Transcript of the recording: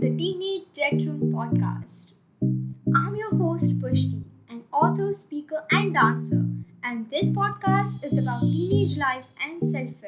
to the Teenage Jet Room podcast. I'm your host Pushti, an author, speaker, and dancer, and this podcast is about teenage life and self